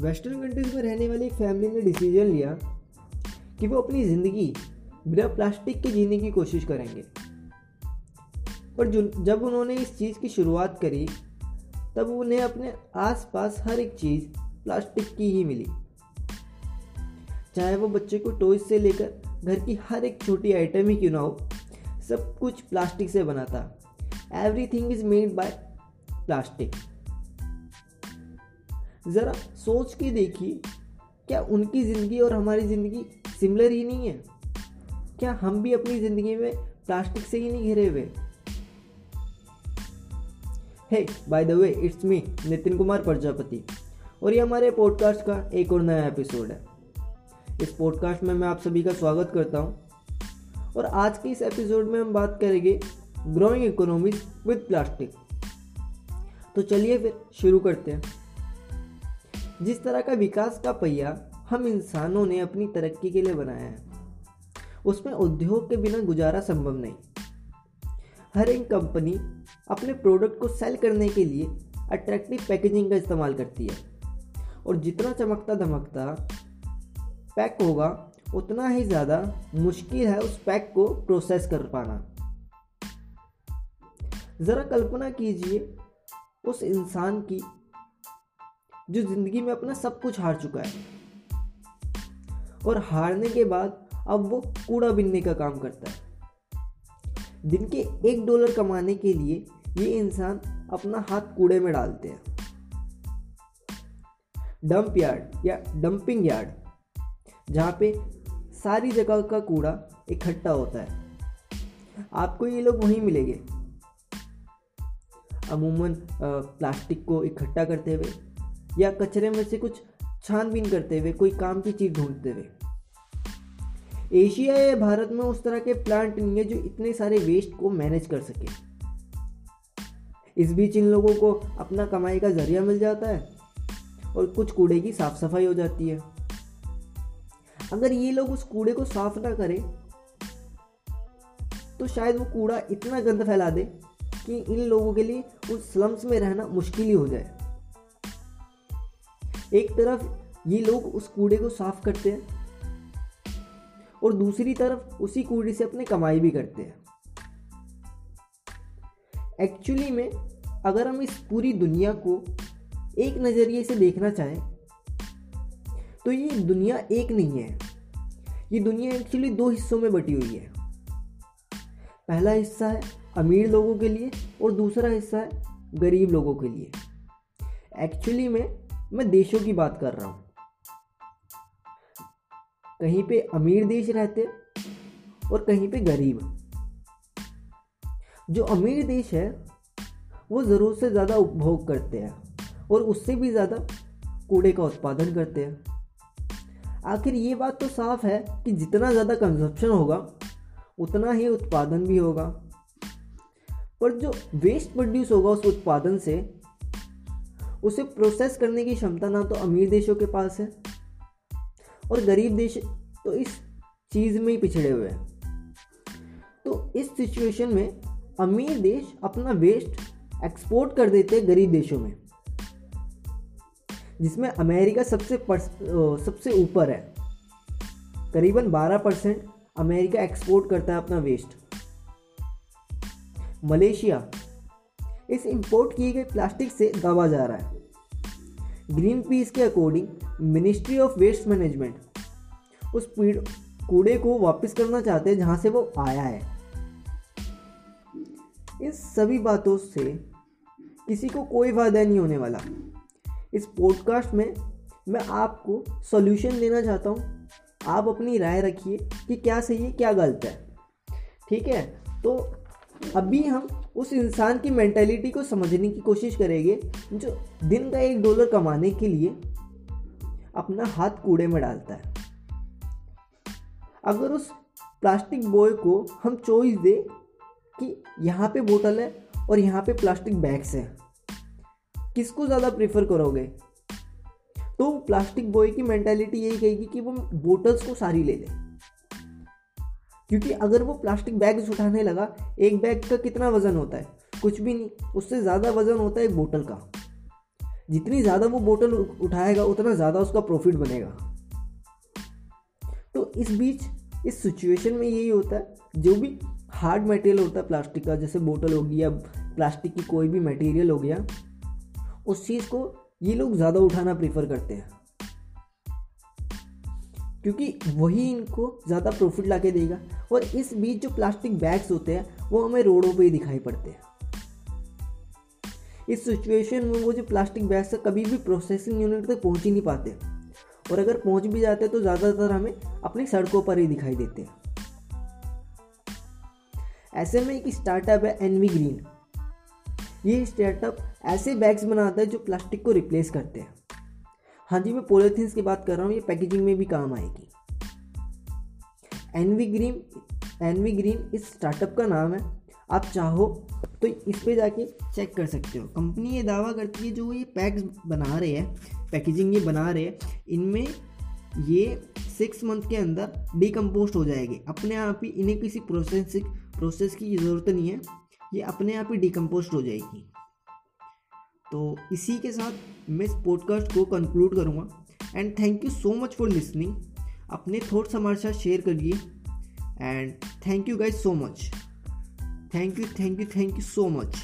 Western countries में रहने वाली एक फैमिली ने डिसीज़न लिया कि वो अपनी ज़िंदगी बिना प्लास्टिक के जीने की कोशिश करेंगे। पर जब उन्होंने इस चीज़ की शुरुआत करी, तब उन्हें अपने आसपास हर एक चीज़ प्लास्टिक की ही मिली। चाहे वो बच्चे को टॉयज से लेकर घर की हर एक छोटी आइटम ही क्यों ना हो, सब कुछ प्लास्टिक से बना था। Everything is made by plastic ज़रा सोच के देखिए, क्या उनकी ज़िंदगी और हमारी ज़िंदगी सिमिलर ही नहीं है? क्या हम भी अपनी ज़िंदगी में प्लास्टिक से ही नहीं घिरे हुए? Hey by the way it's me Nitin Kumar, Prajapati. और ये हमारे पॉडकास्ट का एक और नया एपिसोड है। इस पॉडकास्ट में मैं आप सभी का स्वागत करता हूँ। और आज के इस एपिसोड में हम बात करेंगे ग्रोइंग इकोनॉमीज विद प्लास्टिक तो चलिए फिर शुरू करते हैं। जिस तरह का विकास का पहिया हम इंसानों ने अपनी तरक्की के लिए बनाया है, उसमें उद्योग के बिना गुजारा संभव नहीं। हर एक कंपनी अपने प्रोडक्ट को सेल करने के लिए अट्रैक्टिव पैकेजिंग का इस्तेमाल करती है। और जितना चमकता धमकता पैक होगा, उतना ही ज़्यादा मुश्किल है उस पैक को प्रोसेस कर पाना। ज़रा कल्पना कीजिए, उस इंसान की जो ज़िंदगी में अपना सब कुछ हार चुका है। और हारने के बाद अब वो कूड़ा बिनने का काम करता है। दिन के एक डॉलर कमाने के लिए ये इंसान अपना हाथ कूड़े में डालते हैं। डंप यार्ड या डंपिंग यार्ड, जहाँ पे सारी जगह का कूड़ा इकट्ठा होता है। आपको ये लोग वहीं मिलेंगे। अमूमन प्लास्टिक को इकट्ठा करते हुए। या कचरे में से कुछ छानबीन करते हुए, कोई काम की चीज़ ढूंढते हुए। एशिया या भारत में उस तरह के प्लांट नहीं है जो इतने सारे वेस्ट को मैनेज कर सके। इस बीच इन लोगों को अपना कमाई का ज़रिया मिल जाता है और कुछ कूड़े की साफ़ सफ़ाई हो जाती है। अगर ये लोग उस कूड़े को साफ़ ना करें तो शायद वो कूड़ा इतना गंद फैला दे कि इन लोगों के लिए उस स्लम्स में रहना मुश्किल ही हो जाए। एक तरफ़ ये लोग उस कूड़े को साफ़ करते हैं और दूसरी तरफ़ उसी कूड़े से अपने कमाई भी करते हैं। एक्चुअली में, अगर हम इस पूरी दुनिया को एक नज़रिए से देखना चाहें तो ये दुनिया एक नहीं है। ये दुनिया एक्चुअली दो हिस्सों में बटी हुई है। पहला हिस्सा है अमीर लोगों के लिए और दूसरा हिस्सा है गरीब लोगों के लिए। एक्चुअली में मैं देशों की बात कर रहा हूँ। कहीं पे अमीर देश रहते और कहीं पे गरीब। जो अमीर देश है, वो ज़रूरत से ज़्यादा उपभोग करते हैं और उससे भी ज़्यादा कूड़े का उत्पादन करते हैं। आखिर ये बात तो साफ़ है कि जितना ज़्यादा कंजप्शन होगा, उतना ही उत्पादन भी होगा। पर जो वेस्ट प्रोड्यूस होगा उस उत्पादन से उसे प्रोसेस करने की क्षमता ना तो अमीर देशों के पास है और गरीब देश तो इस चीज़ में ही पिछड़े हुए हैं। तो इस सिचुएशन में अमीर देश अपना वेस्ट एक्सपोर्ट कर देते हैं गरीब देशों में, जिसमें अमेरिका सबसे सबसे ऊपर है। करीबन 12 परसेंट अमेरिका एक्सपोर्ट करता है अपना वेस्ट मलेशिया, इस इंपोर्ट किए गए प्लास्टिक से दबा जा रहा है। ग्रीन पीस के according ministry of waste management उस कूड़े को वापस करना चाहते हैं जहाँ से वो आया है। इन सभी बातों से किसी को कोई फ़ायदा नहीं होने वाला। इस पॉडकास्ट में मैं आपको सॉल्यूशन देना चाहता हूँ। आप अपनी राय रखिए कि क्या सही है, क्या गलत है। ठीक है? तो अभी हम उस इंसान की मैंटेलिटी को समझने की कोशिश करेंगे जो दिन का एक डॉलर कमाने के लिए अपना हाथ कूड़े में डालता है। अगर उस प्लास्टिक बॉय को हम चॉइस दे कि यहाँ पे बोतल है और यहाँ पे प्लास्टिक बैग्स हैं, किसको ज़्यादा प्रेफर करोगे? तो प्लास्टिक बॉय की मैंटेलिटी यही कहेगी कि वो बोटल्स को सारी ले ले। क्योंकि अगर वो प्लास्टिक बैग्स उठाने लगा, एक बैग का कितना वज़न होता है? कुछ भी नहीं। उससे ज़्यादा वज़न होता है एक बोतल का। जितनी ज़्यादा वो बोतल उठाएगा, उतना ज़्यादा उसका प्रॉफिट बनेगा। तो इस बीच, इस सिचुएशन में यही होता है। जो भी हार्ड मटेरियल होता है प्लास्टिक का, जैसे बोतल होगी या प्लास्टिक की कोई भी मटेरियल हो गया, उस चीज़ को ये लोग ज़्यादा उठाना प्रीफर करते हैं। क्योंकि वही इनको ज़्यादा प्रॉफिट ला के देगा। और इस बीच जो प्लास्टिक बैग्स होते हैं, वो हमें रोडों पे ही दिखाई पड़ते हैं। इस सिचुएशन में वो जो प्लास्टिक बैग्स है, कभी भी प्रोसेसिंग यूनिट तक पहुँच ही नहीं पाते। और अगर पहुँच भी जाते तो ज़्यादातर हमें अपनी सड़कों पर ही दिखाई देते हैं। ऐसे में एक स्टार्टअप है एनवी ग्रीन ये स्टार्टअप ऐसे बैग्स बनाता है जो प्लास्टिक को रिप्लेस करते हैं। हाँ जी, मैं पोलिथीन्स की बात कर रहा हूँ, ये पैकेजिंग में भी काम आएगी। एनवी ग्रीन एनवी ग्रीन इस स्टार्टअप का नाम है। आप चाहो तो इस पर जाके चेक कर सकते हो। कंपनी ये दावा करती है, जो ये पैक्स बना रहे हैं पैकेजिंग ये बना रहे हैं, इनमें ये सिक्स मंथ के अंदर डिकम्पोस्ट हो जाएगी। अपने आप ही इन्हें किसी प्रोसेस प्रोसेस की ज़रूरत नहीं है, ये अपने आप ही डिकम्पोस्ट हो जाएगी। तो इसी के साथ मैं इस पॉडकास्ट को कंक्लूड करूँगा। And thank you so much for listening अपने थॉट्स हमारे साथ शेयर करिए। And thank you guys so much thank you thank you thank you so much